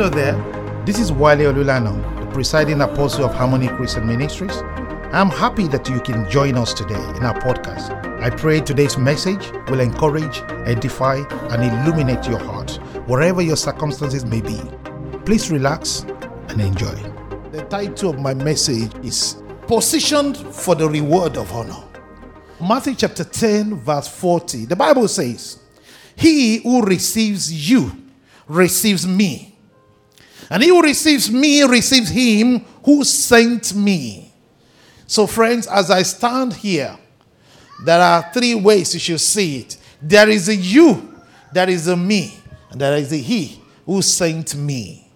Hello there. This is Wale Olulana, the presiding apostle of Harmony Christian Ministries. I'm happy that you can join us today in our podcast. I pray today's message will encourage, edify, and illuminate your heart, wherever your circumstances may be. Please relax and enjoy. The title of my message is Positioned for the Reward of Honor. Matthew chapter 10, verse 40. The Bible says, He who receives you receives me. And he who receives me receives him who sent me. So, friends, as I stand here, there are three ways you should see it there is a you, there is a me, and there is a he who sent me.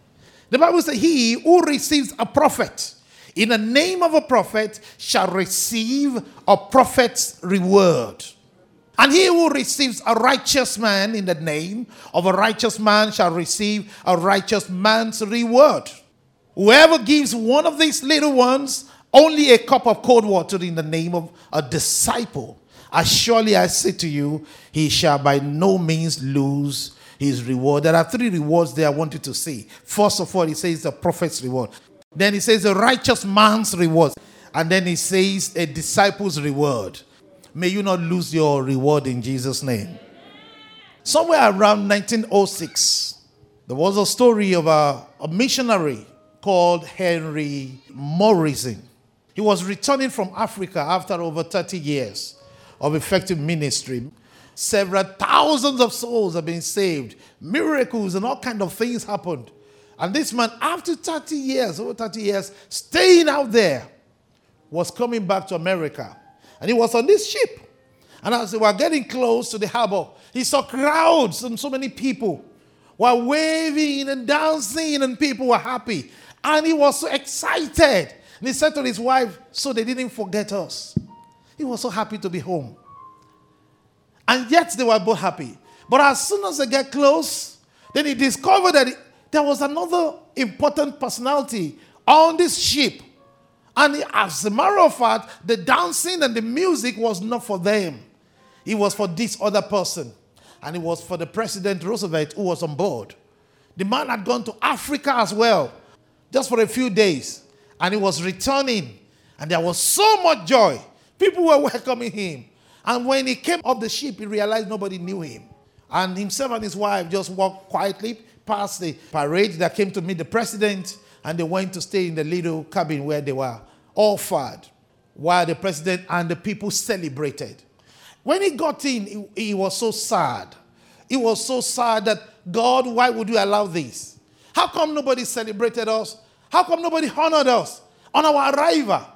The Bible says, He who receives a prophet in the name of a prophet shall receive a prophet's reward. And he who receives a righteous man in the name of a righteous man shall receive a righteous man's reward. Whoever gives one of these little ones only a cup of cold water in the name of a disciple, as surely I say to you, he shall by no means lose his reward. There are three rewards there I want you to see. First of all, he says the prophet's reward. Then he says a righteous man's reward. And then he says a disciple's reward. May you not lose your reward in Jesus' name. Somewhere around 1906, there was a story of a, a missionary called Henry Morrison. He was returning from Africa after over 30 years of effective ministry. Several thousands of souls have been saved. Miracles and all kind of things happened. And this man, after 30 years, over 30 years, staying out there, was coming back to America. And he was on this ship. And as they were getting close to the harbor, he saw crowds and so many people were waving and dancing, and people were happy. And he was so excited. And he said to his wife, So they didn't forget us. He was so happy to be home. And yet they were both happy. But as soon as they get close, then he discovered that there was another important personality on this ship and as a matter of fact, the dancing and the music was not for them, it was for this other person. And it was for the President Roosevelt who was on board. The man had gone to Africa as well, just for a few days. And he was returning. And there was so much joy. People were welcoming him. And when he came off the ship, he realized nobody knew him. And himself and his wife just walked quietly past the parade that came to meet the president and they went to stay in the little cabin where they were offered while the president and the people celebrated. When he got in, he, he, was so sad. He was so sad that, God, why would you allow this? How come nobody celebrated us? How come nobody honored us on our arrival?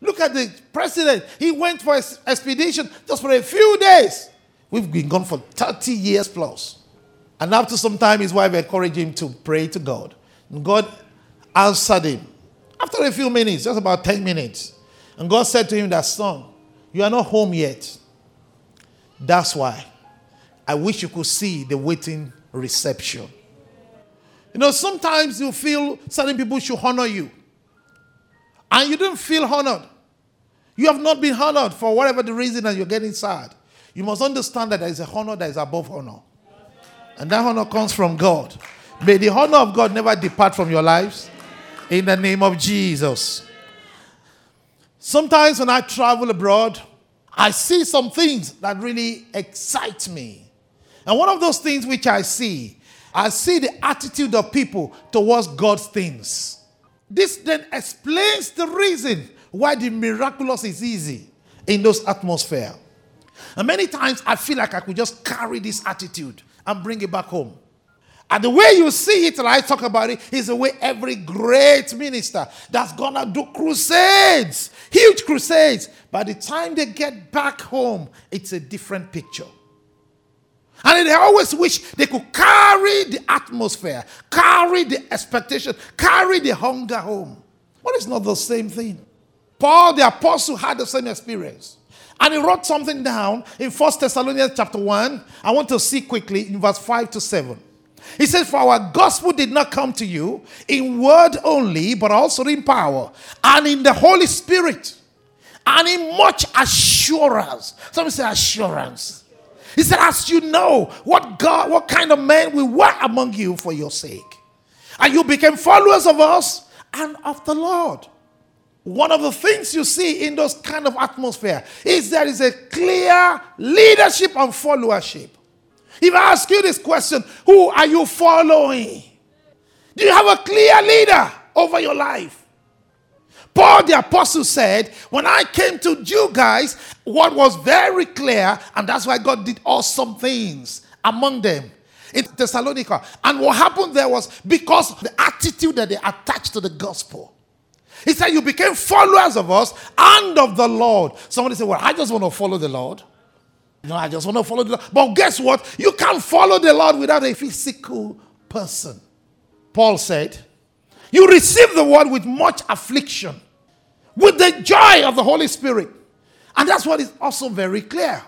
Look at the president. He went for an expedition just for a few days. We've been gone for 30 years plus. And after some time, his wife encouraged him to pray to God. And God answered him. After a few minutes, just about 10 minutes, and God said to him, That son, you are not home yet. That's why I wish you could see the waiting reception. You know, sometimes you feel certain people should honor you, and you don't feel honored. You have not been honored for whatever the reason, and you're getting sad. You must understand that there is a honor that is above honor, and that honor comes from God. May the honor of God never depart from your lives in the name of Jesus. Sometimes when I travel abroad, I see some things that really excite me. And one of those things which I see, I see the attitude of people towards God's things. This then explains the reason why the miraculous is easy in those atmosphere. And many times I feel like I could just carry this attitude and bring it back home. And the way you see it, and I talk about it, is the way every great minister that's gonna do crusades, huge crusades, by the time they get back home, it's a different picture. And they always wish they could carry the atmosphere, carry the expectation, carry the hunger home. But it's not the same thing. Paul the apostle had the same experience. And he wrote something down in First Thessalonians chapter 1. I want to see quickly in verse 5 to 7. He says, For our gospel did not come to you in word only, but also in power and in the Holy Spirit and in much assurance. Somebody say assurance. He said, As you know what God, what kind of men we were among you for your sake. And you became followers of us and of the Lord. One of the things you see in those kind of atmosphere is there is a clear leadership and followership. If I ask you this question, who are you following? Do you have a clear leader over your life? Paul the apostle said, When I came to you guys, what was very clear, and that's why God did awesome things among them in Thessalonica. And what happened there was because the attitude that they attached to the gospel. He said, You became followers of us and of the Lord. Somebody said, Well, I just want to follow the Lord. No, I just want to follow the Lord. But guess what? You can't follow the Lord without a physical person. Paul said, You receive the word with much affliction with the joy of the Holy Spirit. And that's what is also very clear.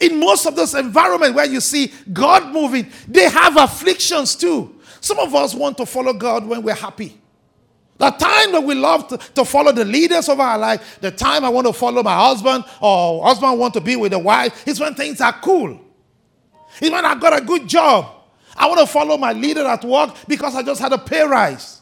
In most of those environments where you see God moving, they have afflictions too. Some of us want to follow God when we're happy. The time that we love to, to, follow the leaders of our life, the time I want to follow my husband or husband want to be with the wife, is when things are cool. It's when I got a good job. I want to follow my leader at work because I just had a pay rise.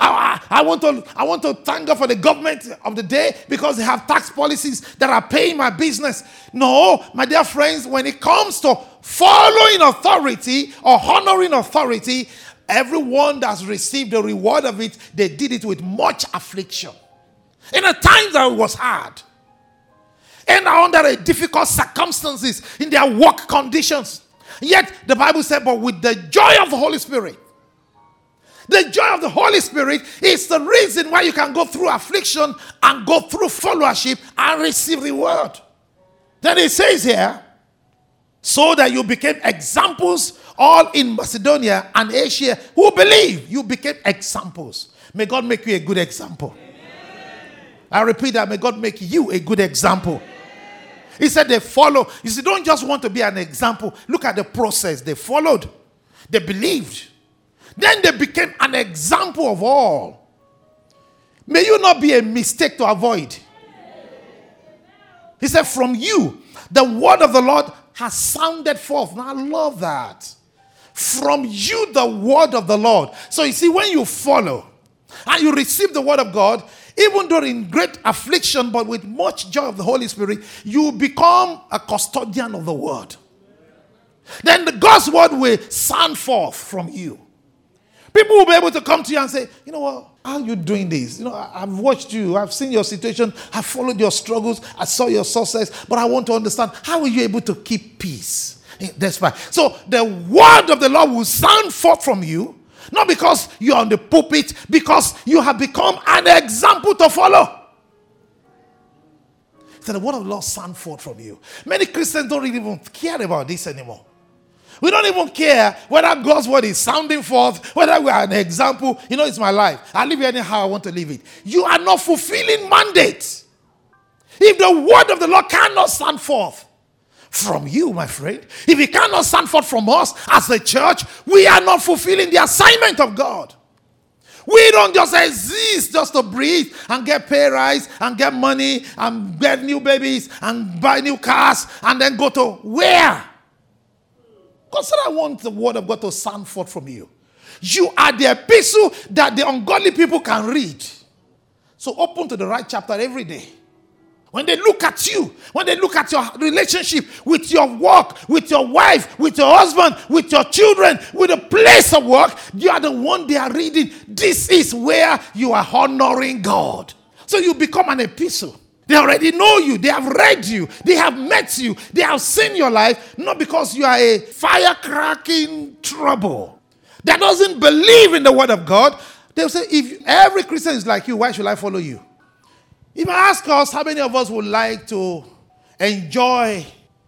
I, I, want to, I want to thank God for the government of the day because they have tax policies that are paying my business. No, my dear friends, when it comes to following authority or honoring authority, everyone that's received the reward of it, they did it with much affliction. In a time that was hard. And under difficult circumstances in their work conditions. Yet the Bible said, but with the joy of the Holy Spirit, the joy of the Holy Spirit is the reason why you can go through affliction and go through followership and receive reward. Then it says here, so that you became examples all in Macedonia and Asia who believe you became examples. May God make you a good example. Amen. I repeat that. May God make you a good example. He said they follow. You see, don't just want to be an example. Look at the process. They followed, they believed, then they became an example of all. May you not be a mistake to avoid. He said, From you, the word of the Lord has sounded forth. Now, I love that. From you, the word of the Lord. So, you see, when you follow and you receive the word of God, even though in great affliction, but with much joy of the Holy Spirit, you become a custodian of the word. Then the God's word will sound forth from you. People will be able to come to you and say, you know what? How are you doing this? You know, I've watched you. I've seen your situation. I've followed your struggles. I saw your success. But I want to understand how are you able to keep peace? That's why. So the word of the Lord will sound forth from you, not because you're on the pulpit, because you have become an example to follow. So the word of the Lord sound forth from you. Many Christians don't really even care about this anymore. We don't even care whether God's word is sounding forth, whether we are an example. You know, it's my life. I live it anyhow I want to live it. You are not fulfilling mandate. If the word of the Lord cannot stand forth from you, my friend, if it cannot stand forth from us as a church, we are not fulfilling the assignment of God. We don't just exist just to breathe and get pay rise and get money and get new babies and buy new cars and then go to where? Said, I want the word of God to sound forth from you. You are the epistle that the ungodly people can read. So open to the right chapter every day. When they look at you, when they look at your relationship with your work, with your wife, with your husband, with your children, with a place of work, you are the one they are reading. This is where you are honoring God. So you become an epistle. They already know you. They have read you. They have met you. They have seen your life, not because you are a firecracking trouble that doesn't believe in the word of God. They'll say, if every Christian is like you, why should I follow you? If I ask us how many of us would like to enjoy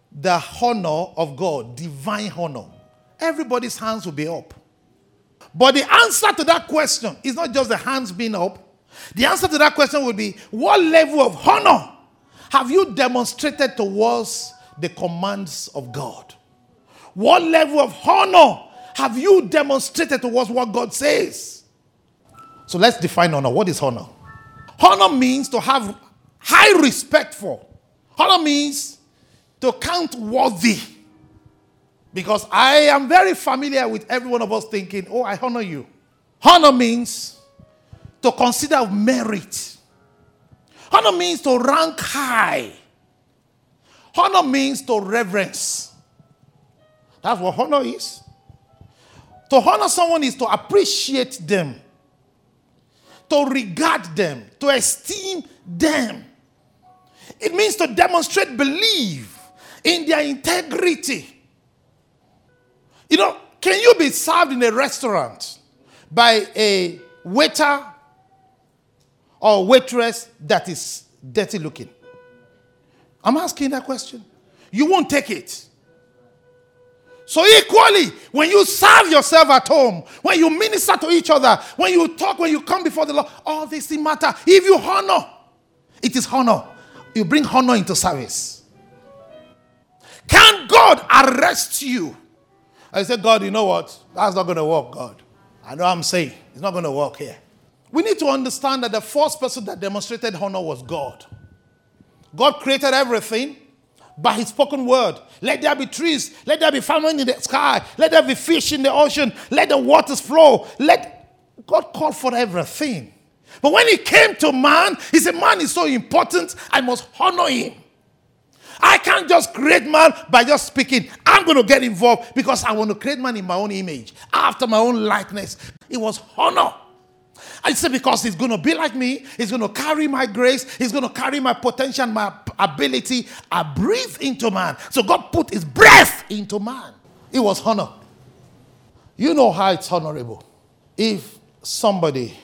the honor of God, divine honor, everybody's hands will be up. But the answer to that question is not just the hands being up, the answer to that question would be what level of honor have you demonstrated towards the commands of God? What level of honor have you demonstrated towards what God says? So let's define honor. What is honor? Honor means to have high respect for. Honor means to count worthy. Because I am very familiar with every one of us thinking, oh, I honor you. Honor means to consider merit. Honor means to rank high. Honor means to reverence. That's what honor is. To honor someone is to appreciate them, to regard them, to esteem them. It means to demonstrate belief in their integrity. You know, can you be served in a restaurant by a waiter or waitress that is dirty looking? I'm asking that question. You won't take it. So, equally, when you serve yourself at home, when you minister to each other, when you talk, when you come before the Lord, all these things matter. If you honor, it is honor. You bring honor into service. Can God arrest you? I said, God, you know what? That's not going to work, God. I know I'm saying it's not going to work here. We need to understand that the first person that demonstrated honor was God. God created everything by his spoken word. Let there be trees, let there be famine in the sky, let there be fish in the ocean, let the waters flow. Let God call for everything. But when he came to man, he said, Man is so important, I must honor him. I can't just create man by just speaking. I'm going to get involved because I want to create man in my own image, after my own likeness. It was honor. I said, because he's going to be like me, he's going to carry my grace, he's going to carry my potential, my ability. I breathe into man. So God put his breath into man. It was honor. You know how it's honorable. If somebody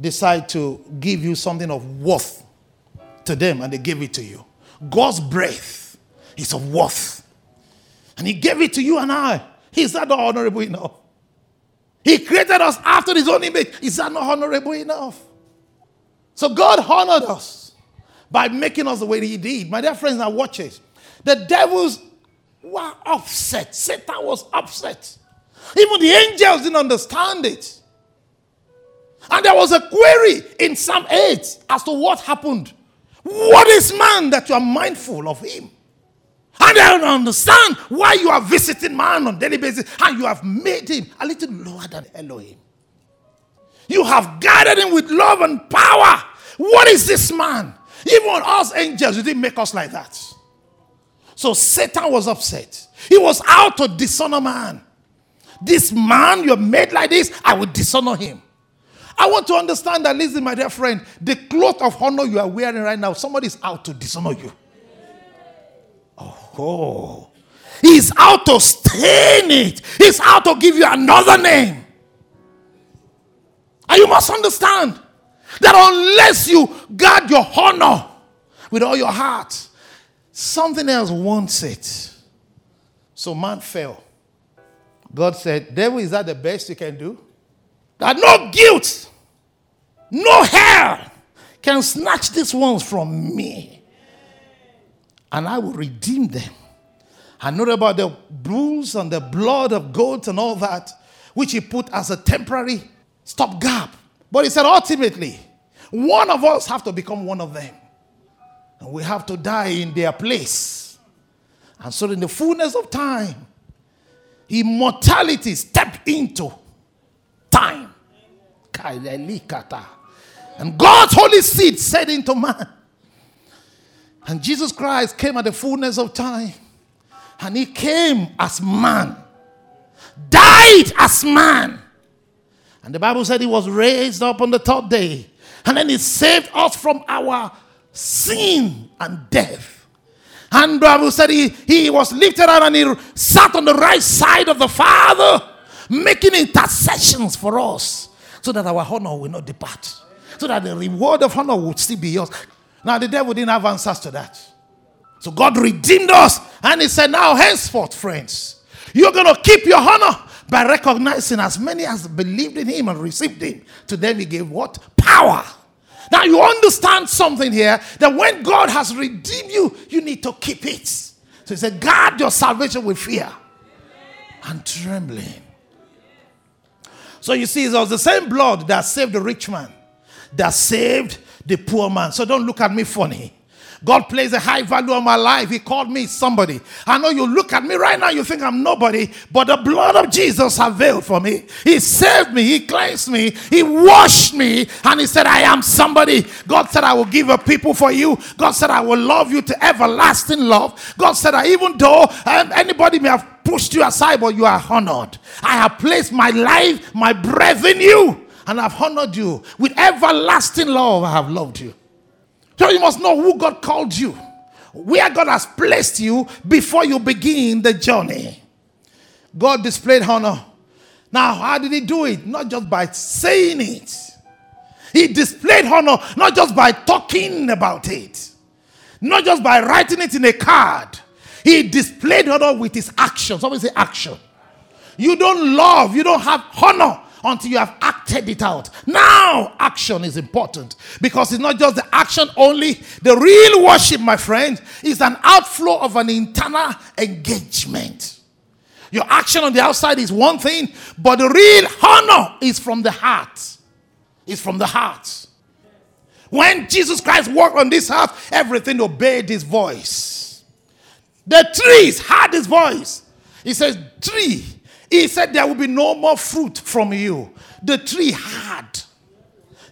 decide to give you something of worth to them and they give it to you, God's breath is of worth. And he gave it to you and I. Is that honorable enough? He created us after his own image. Is that not honorable enough? So God honored us by making us the way he did. My dear friends, now watch it. The devils were upset. Satan was upset. Even the angels didn't understand it. And there was a query in Psalm 8 as to what happened. What is man that you are mindful of him? And I don't understand why you are visiting man on daily basis and you have made him a little lower than Elohim. You have guided him with love and power. What is this man? Even us angels, you didn't make us like that. So Satan was upset. He was out to dishonor man. This man you have made like this, I will dishonor him. I want to understand that, listen, my dear friend, the cloth of honor you are wearing right now, somebody is out to dishonor you. Oh, he's out to stain it, he's out to give you another name. And you must understand that unless you guard your honor with all your heart, something else wants it. So man fell. God said, Devil, is that the best you can do? That no guilt, no hell can snatch these ones from me and I will redeem them. I know about the bruise and the blood of goats and all that, which he put as a temporary stopgap. But he said, ultimately, one of us have to become one of them. And we have to die in their place. And so, in the fullness of time, immortality stepped into time. And God's holy seed said into man, and Jesus Christ came at the fullness of time. And he came as man, died as man. And the Bible said he was raised up on the third day. And then he saved us from our sin and death. And the Bible said he, he was lifted up and he sat on the right side of the Father, making intercessions for us so that our honor will not depart, so that the reward of honor will still be yours. Now, the devil didn't have answers to that. So God redeemed us. And he said, Now, henceforth, friends, you're going to keep your honor by recognizing as many as believed in him and received him. To them, he gave what? Power. Now, you understand something here that when God has redeemed you, you need to keep it. So he said, Guard your salvation with fear and trembling. So you see, it was the same blood that saved the rich man, that saved the poor man. So don't look at me funny. God places a high value on my life. He called me somebody. I know you look at me right now, you think I'm nobody, but the blood of Jesus availed for me. He saved me, He cleansed me, He washed me, and He said, I am somebody. God said, I will give a people for you. God said, I will love you to everlasting love. God said, I even though um, anybody may have pushed you aside, but you are honored. I have placed my life, my breath in you, and I've honored you. With everlasting love, I have loved you. So you must know who God called you, where God has placed you before you begin the journey. God displayed honor. Now, how did He do it? Not just by saying it, He displayed honor not just by talking about it, not just by writing it in a card. He displayed honor with His action. Somebody say action. You don't love, you don't have honor until you have acted it out. Now, action is important because it's not just the action only. The real worship, my friend, is an outflow of an internal engagement. Your action on the outside is one thing, but the real honor is from the heart. It's from the heart. When Jesus Christ walked on this earth, everything obeyed his voice. The trees heard his voice. He says, Tree, he said, There will be no more fruit from you. The tree had,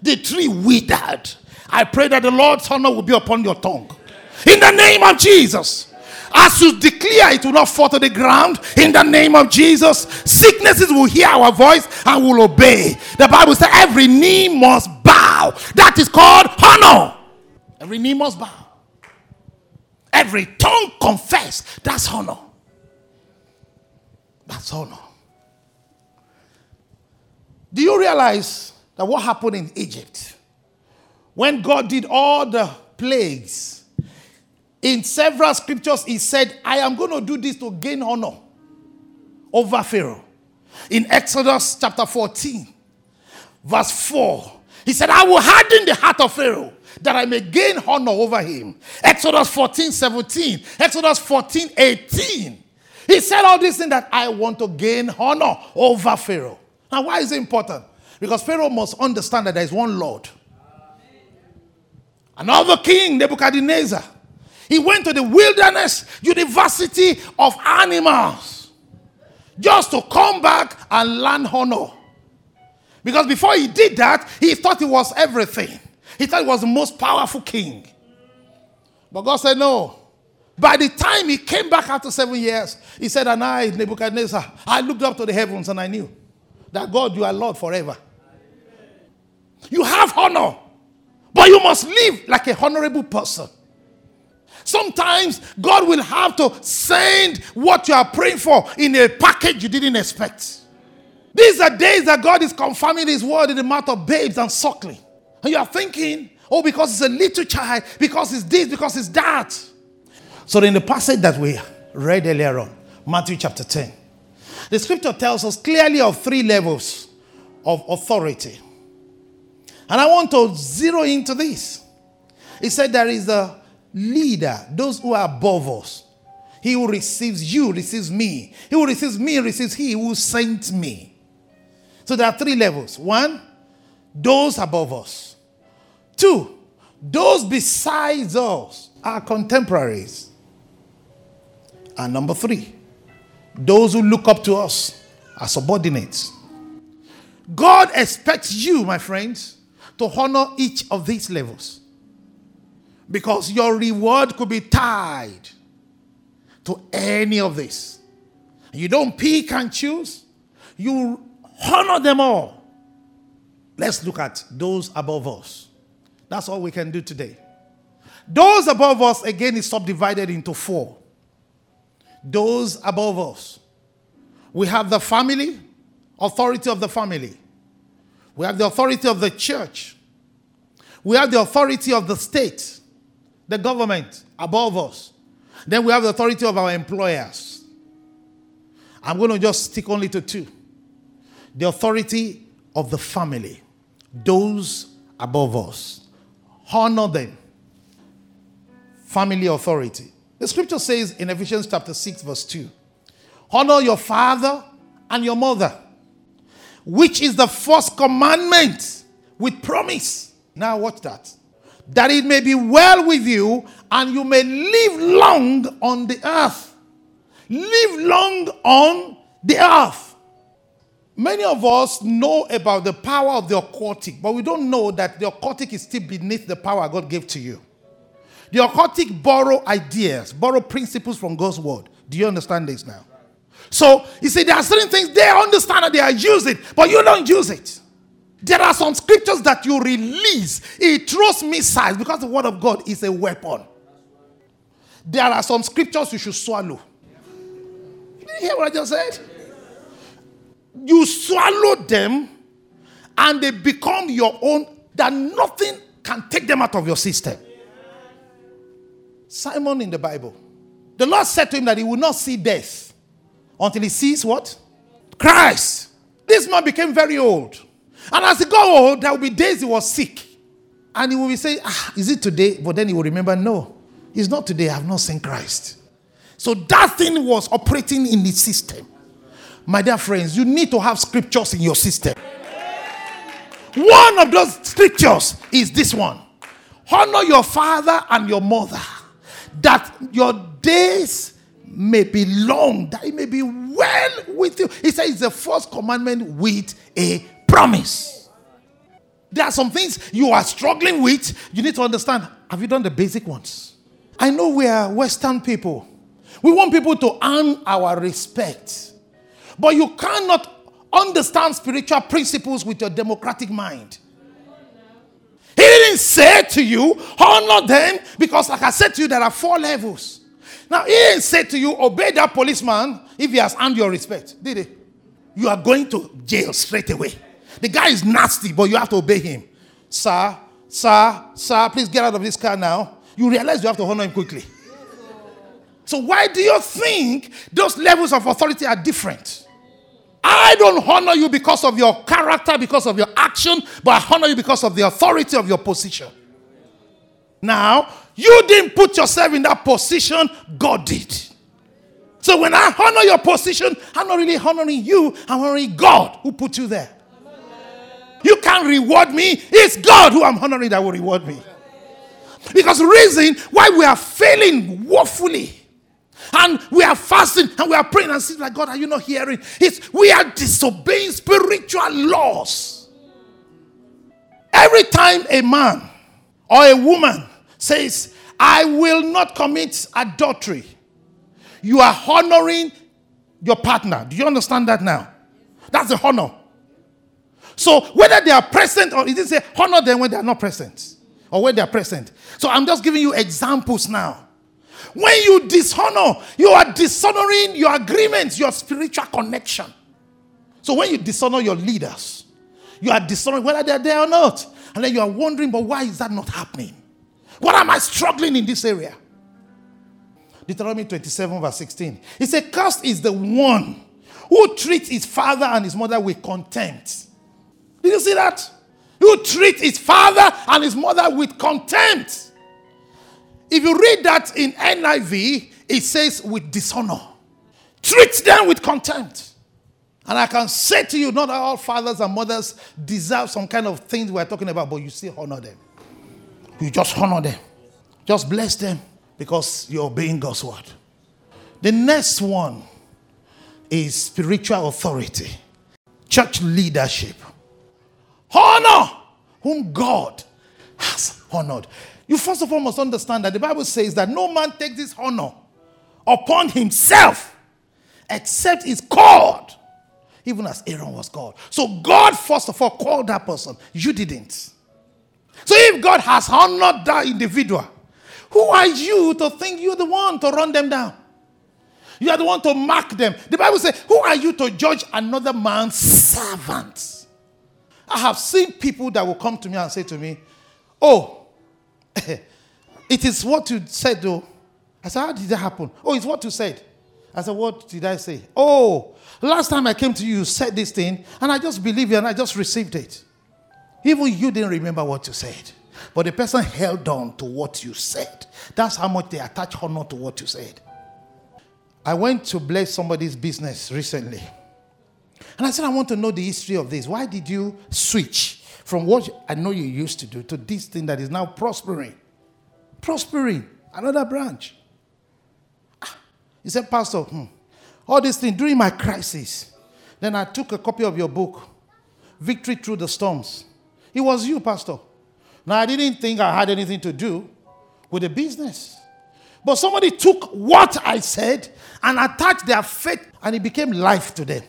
the tree withered. I pray that the Lord's honor will be upon your tongue. In the name of Jesus. As you declare, it will not fall to the ground. In the name of Jesus, sicknesses will hear our voice and will obey. The Bible says every knee must bow. That is called honor. Every knee must bow. Every tongue confess. That's honor. That's honor. Do you realize that what happened in Egypt? When God did all the plagues, in several scriptures, He said, I am going to do this to gain honor over Pharaoh. In Exodus chapter 14, verse 4, He said, I will harden the heart of Pharaoh that I may gain honor over him. Exodus 14, 17, Exodus 14, 18. He said all these things that I want to gain honor over Pharaoh. Now, why is it important? Because Pharaoh must understand that there is one Lord. Another king, Nebuchadnezzar, he went to the wilderness university of animals just to come back and learn honor. Because before he did that, he thought he was everything. He thought he was the most powerful king. But God said, No. By the time he came back after seven years, he said, And I, Nebuchadnezzar, I looked up to the heavens and I knew that God, you are Lord forever. You have honor, but you must live like a honorable person. Sometimes God will have to send what you are praying for in a package you didn't expect. These are days that God is confirming His word in the mouth of babes and suckling. And you are thinking, oh, because it's a little child, because it's this, because it's that. So, in the passage that we read earlier on, Matthew chapter 10, the scripture tells us clearly of three levels of authority. And I want to zero into this. He said there is a leader, those who are above us. He who receives you receives me. He who receives me receives he who sent me. So there are three levels. One, those above us. Two, those besides us are contemporaries. And number three, those who look up to us are subordinates. God expects you, my friends, to honor each of these levels because your reward could be tied to any of this. You don't pick and choose, you honor them all. Let's look at those above us. That's all we can do today. Those above us, again, is subdivided into four those above us. We have the family, authority of the family. We have the authority of the church. We have the authority of the state, the government above us. Then we have the authority of our employers. I'm going to just stick only to two the authority of the family, those above us. Honor them. Family authority. The scripture says in Ephesians chapter 6, verse 2 Honor your father and your mother, which is the first commandment with promise. Now, watch that. that it may be well with you and you may live long on the earth. Live long on the earth. Many of us know about the power of the occultic, but we don't know that the occultic is still beneath the power God gave to you. The occultic borrow ideas, borrow principles from God's word. Do you understand this now? So you see, there are certain things they understand and they are it, but you don't use it. There are some scriptures that you release. It throws missiles because the word of God is a weapon. There are some scriptures you should swallow. You hear what I just said? You swallow them and they become your own, that nothing can take them out of your system. Simon in the Bible, the Lord said to him that he will not see death until he sees what? Christ. This man became very old. And as he got old, there will be days he was sick. And he will be saying, ah, is it today? But then he will remember, no, it's not today. I have not seen Christ. So that thing was operating in the system. My dear friends, you need to have scriptures in your system. One of those scriptures is this one Honor your father and your mother, that your days may be long, that it may be well with you. He says the first commandment with a promise. There are some things you are struggling with. You need to understand. Have you done the basic ones? I know we are Western people. We want people to earn our respect. But you cannot understand spiritual principles with your democratic mind. Didn't say to you, honor them, because, like I said to you, there are four levels. Now, he didn't say to you, obey that policeman if he has earned your respect. Did he? You are going to jail straight away. The guy is nasty, but you have to obey him. Sir, sir, sir, please get out of this car now. You realize you have to honor him quickly. So, why do you think those levels of authority are different? I don't honor you because of your character, because of your action, but I honor you because of the authority of your position. Now, you didn't put yourself in that position, God did. So when I honor your position, I'm not really honoring you, I'm honoring God who put you there. You can't reward me. It's God who I'm honoring that will reward me. Because the reason why we are failing woefully and we are fasting and we are praying and saying, like, God, are you not hearing? It's we are disobeying spiritual laws. Every time a man or a woman says, I will not commit adultery, you are honoring your partner. Do you understand that now? That's the honor. So whether they are present or it didn't say honor them when they are not present or when they are present. So I'm just giving you examples now. When you dishonor, you are dishonoring your agreements, your spiritual connection. So when you dishonor your leaders, you are dishonoring whether they're there or not. And then you are wondering, but why is that not happening? What am I struggling in this area? Deuteronomy 27, verse 16. He said, Cursed is the one who treats his father and his mother with contempt. Did you see that? Who treats his father and his mother with contempt. If you read that in NIV, it says with dishonor. Treat them with contempt. And I can say to you, not all fathers and mothers deserve some kind of things we're talking about, but you still honor them. You just honor them. Just bless them because you're obeying God's word. The next one is spiritual authority, church leadership. Honor whom God has honored. You first of all must understand that the Bible says that no man takes this honor upon himself except is called, even as Aaron was called. So God, first of all, called that person. You didn't. So if God has honored that individual, who are you to think you're the one to run them down? You are the one to mark them. The Bible says, Who are you to judge another man's servant? I have seen people that will come to me and say to me, Oh, it is what you said, though. I said, How did that happen? Oh, it's what you said. I said, What did I say? Oh, last time I came to you, you said this thing, and I just believed you and I just received it. Even you didn't remember what you said. But the person held on to what you said. That's how much they attach honor to what you said. I went to bless somebody's business recently. And I said, I want to know the history of this. Why did you switch from what I know you used to do to this thing that is now prospering? Prospering, another branch. Ah, he said, Pastor, hmm, all these things during my crisis. Then I took a copy of your book, Victory Through the Storms. It was you, Pastor. Now, I didn't think I had anything to do with the business. But somebody took what I said and attached their faith, and it became life to them.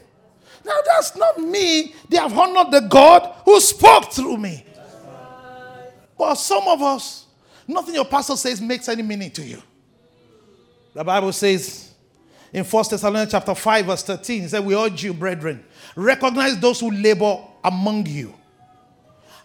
Now, that's not me. They have honored the God who spoke through me. But some of us, nothing your pastor says makes any meaning to you. The Bible says in 1 Thessalonians chapter 5, verse 13, it said, We urge you, brethren, recognize those who labor among you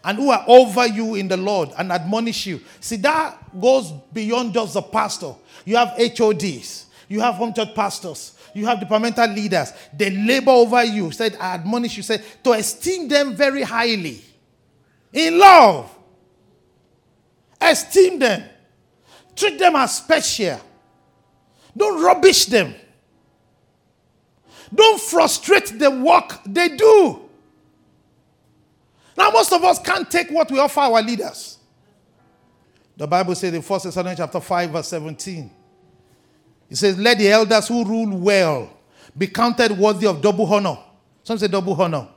and who are over you in the Lord and admonish you. See, that goes beyond just the pastor. You have HODs, you have home church pastors, you have departmental leaders. They labor over you. Said, I admonish you, said, to esteem them very highly. In love. Esteem them. Treat them as special. Don't rubbish them. Don't frustrate the work they do. Now, most of us can't take what we offer our leaders. The Bible says in 1 Thessalonians chapter 5, verse 17. It says, Let the elders who rule well be counted worthy of double honor. Some say double honor.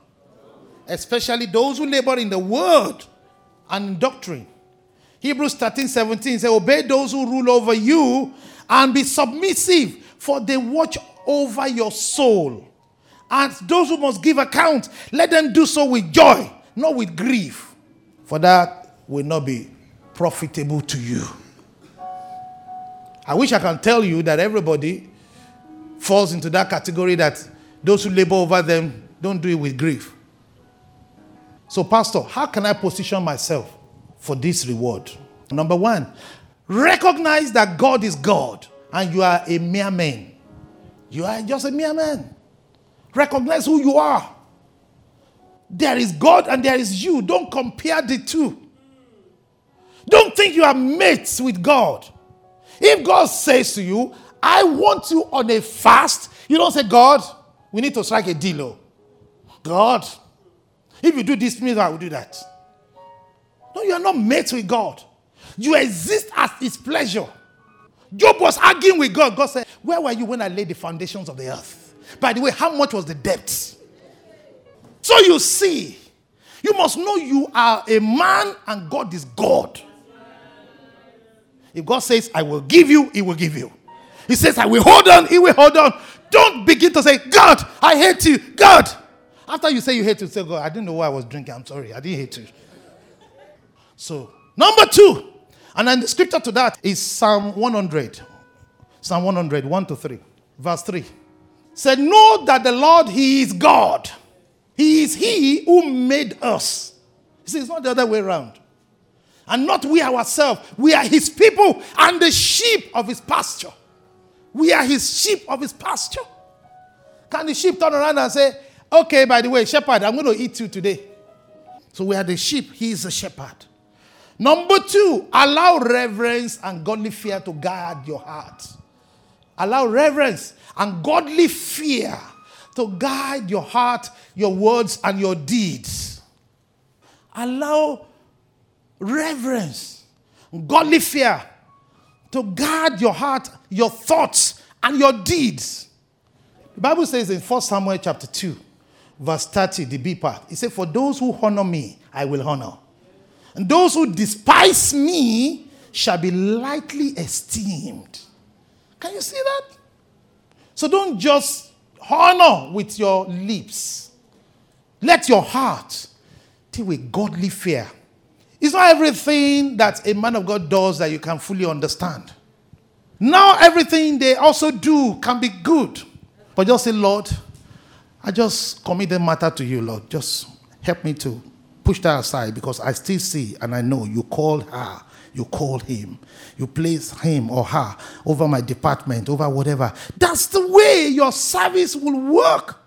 Especially those who labor in the word and in doctrine. Hebrews 13, 17 says, Obey those who rule over you and be submissive, for they watch over your soul. And those who must give account, let them do so with joy, not with grief, for that will not be profitable to you. I wish I can tell you that everybody falls into that category that those who labor over them don't do it with grief. So, Pastor, how can I position myself for this reward? Number one, recognize that God is God and you are a mere man. You are just a mere man. Recognize who you are. There is God and there is you. Don't compare the two. Don't think you are mates with God. If God says to you, I want you on a fast, you don't say, God, we need to strike a deal. Oh. God, if you do this, means I will do that. No, you are not mates with God. You exist at His pleasure. Job was arguing with God. God said, Where were you when I laid the foundations of the earth? By the way, how much was the depth? So you see, you must know you are a man and God is God. If God says, I will give you, He will give you. He says, I will hold on, He will hold on. Don't begin to say, God, I hate you. God. After you say you hate you, say, God, I didn't know why I was drinking. I'm sorry. I didn't hate you. So, number two, and then the scripture to that is Psalm 100. Psalm 100, 1 to 3. Verse 3. Said, Know that the Lord, He is God. He is He who made us. See, it's not the other way around and not we ourselves. We are his people and the sheep of his pasture. We are his sheep of his pasture. Can the sheep turn around and say, Okay, by the way, shepherd, I'm going to eat you today? So we are the sheep, he is the shepherd. Number two, allow reverence and godly fear to guard your heart. Allow reverence and godly fear to guide your heart, your words, and your deeds. Allow reverence, godly fear to guard your heart, your thoughts, and your deeds. The Bible says in 1 Samuel chapter 2, verse 30, the B part, it says, For those who honor me, I will honor. And those who despise me shall be lightly esteemed. Can you see that? So don't just honor with your lips. Let your heart deal with godly fear it's not everything that a man of God does that you can fully understand. Now, everything they also do can be good. But just say, Lord, I just commit the matter to you, Lord. Just help me to push that aside because I still see and I know you called her, you called him, you place him or her over my department, over whatever. That's the way your service will work.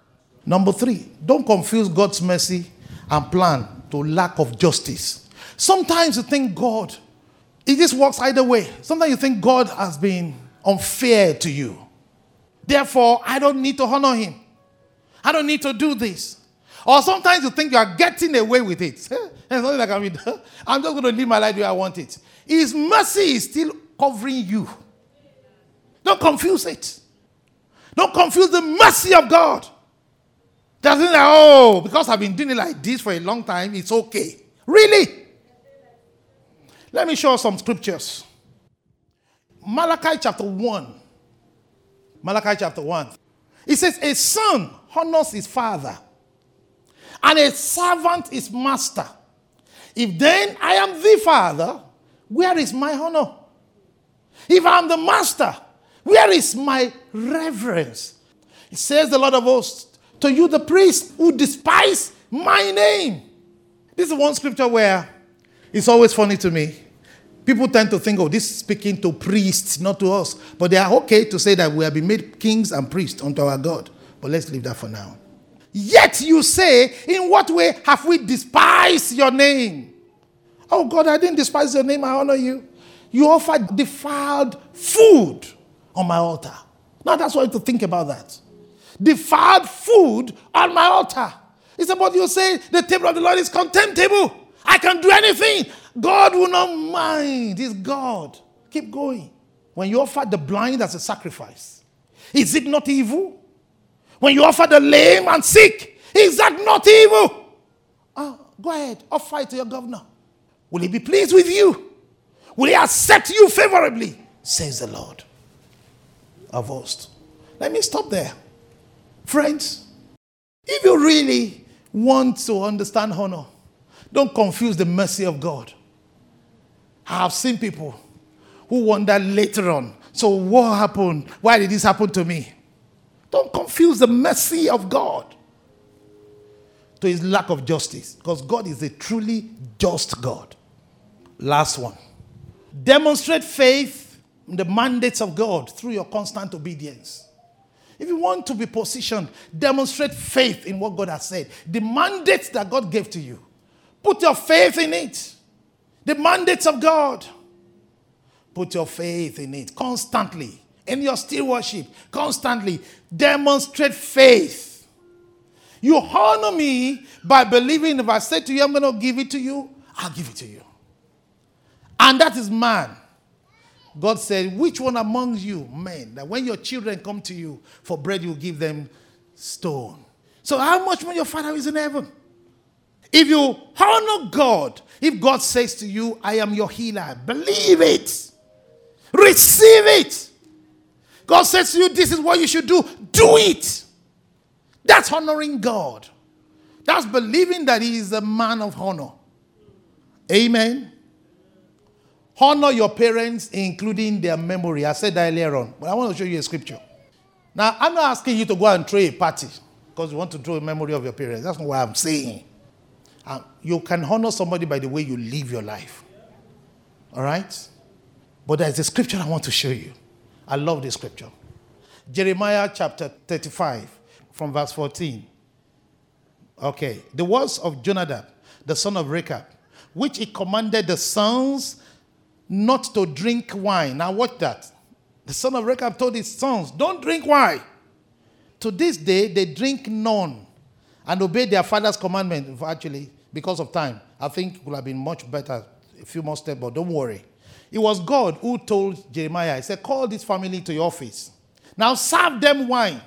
Number three, don't confuse God's mercy and plan to lack of justice. Sometimes you think God, it just works either way. Sometimes you think God has been unfair to you. Therefore, I don't need to honor him. I don't need to do this. Or sometimes you think you are getting away with it. It's not like I'm, I'm just going to live my life the way I want it. His mercy is still covering you. Don't confuse it. Don't confuse the mercy of God. Doesn't like, oh, because I've been doing it like this for a long time, it's okay. Really? Let me show some scriptures. Malachi chapter 1. Malachi chapter 1. It says, A son honors his father, and a servant his master. If then I am the father, where is my honor? If I'm the master, where is my reverence? It says the Lord of hosts, to you the priest who despise my name. This is one scripture where it's always funny to me. People tend to think, oh, this is speaking to priests, not to us. But they are okay to say that we have been made kings and priests unto our God. But let's leave that for now. Yet you say, in what way have we despised your name? Oh God, I didn't despise your name, I honor you. You offered defiled food on my altar. Now that's why you have to think about that. Defiled food on my altar. It's about you say the table of the Lord is contemptible. I can do anything. God will not mind. He's God. Keep going. When you offer the blind as a sacrifice, is it not evil? When you offer the lame and sick, is that not evil? Oh, go ahead, offer it to your governor. Will he be pleased with you? Will he accept you favorably? Says the Lord hosts. Let me stop there. Friends, if you really want to understand honor, don't confuse the mercy of God. I have seen people who wonder later on, so what happened? Why did this happen to me? Don't confuse the mercy of God to his lack of justice, because God is a truly just God. Last one. Demonstrate faith in the mandates of God through your constant obedience. If you want to be positioned, demonstrate faith in what God has said. The mandates that God gave to you. Put your faith in it. The mandates of God. Put your faith in it constantly. In your still worship, constantly. Demonstrate faith. You honor me by believing if I say to you, I'm going to give it to you, I'll give it to you. And that is man. God said, Which one among you, men, that when your children come to you for bread, you give them stone? So, how much more your Father is in heaven? If you honor God, if God says to you, I am your healer, believe it, receive it. God says to you, This is what you should do, do it. That's honoring God. That's believing that He is a man of honor. Amen. Honor your parents, including their memory. I said that earlier on, but I want to show you a scripture. Now, I'm not asking you to go and throw a party because you want to draw a memory of your parents. That's not what I'm saying. Uh, you can honor somebody by the way you live your life. All right? But there's a scripture I want to show you. I love this scripture. Jeremiah chapter 35, from verse 14. Okay. The words of Jonadab, the son of Rechab, which he commanded the sons not to drink wine. Now, watch that. The son of Rechab told his sons, Don't drink wine. To this day, they drink none and obey their father's commandment. Actually, because of time. I think it would have been much better a few more steps, but don't worry. It was God who told Jeremiah, He said, Call this family to your office. Now serve them wine.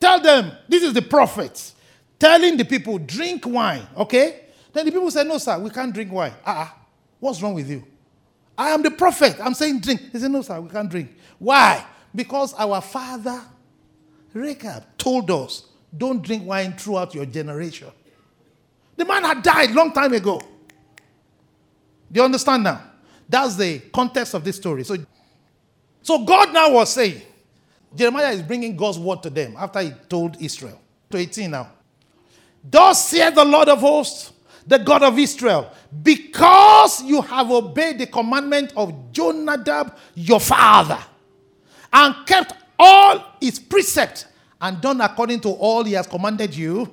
Tell them, this is the prophet telling the people, drink wine, okay? Then the people said, No, sir, we can't drink wine. Ah, uh-uh. what's wrong with you? I am the prophet. I'm saying drink. He said, No, sir, we can't drink. Why? Because our father, Rechab, told us, don't drink wine throughout your generation. The man had died long time ago. Do you understand now? That's the context of this story. So, so God now was saying, Jeremiah is bringing God's word to them after he told Israel. To 18 now. Thus saith the Lord of hosts, the God of Israel, because you have obeyed the commandment of Jonadab, your father, and kept all his precepts and done according to all he has commanded you,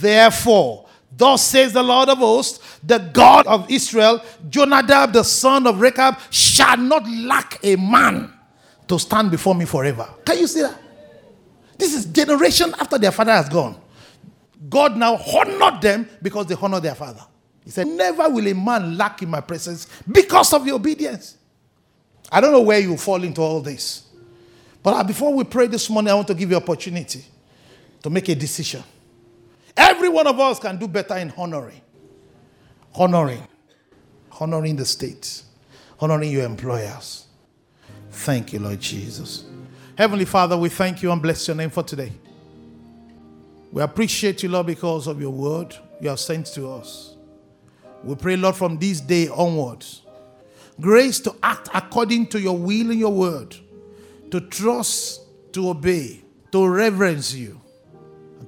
therefore Thus says the Lord of hosts, the God of Israel, Jonadab, the son of Rechab, shall not lack a man to stand before me forever. Can you see that? This is generation after their father has gone. God now honored them because they honored their father. He said, Never will a man lack in my presence because of your obedience. I don't know where you fall into all this. But uh, before we pray this morning, I want to give you opportunity to make a decision. Every one of us can do better in honoring. Honoring. Honoring the state. Honoring your employers. Thank you, Lord Jesus. Heavenly Father, we thank you and bless your name for today. We appreciate you, Lord, because of your word you have sent to us. We pray, Lord, from this day onwards, grace to act according to your will and your word, to trust, to obey, to reverence you,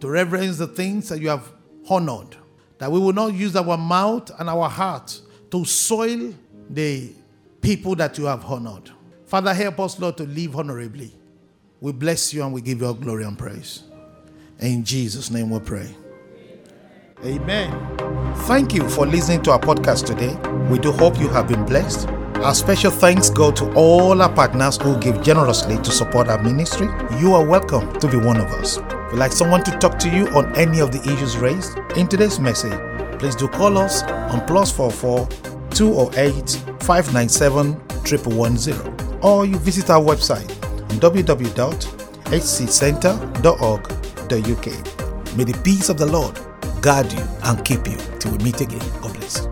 to reverence the things that you have honored. That we will not use our mouth and our heart to soil the people that you have honored. Father, help us, Lord, to live honorably. We bless you and we give you all glory and praise. In Jesus' name we pray. Amen. Thank you for listening to our podcast today. We do hope you have been blessed. Our special thanks go to all our partners who give generously to support our ministry. You are welcome to be one of us. You'd like someone to talk to you on any of the issues raised in today's message, please do call us on plus 44 208 597 1110 or you visit our website on www.hccenter.org.uk. May the peace of the Lord guard you and keep you till we meet again. God bless.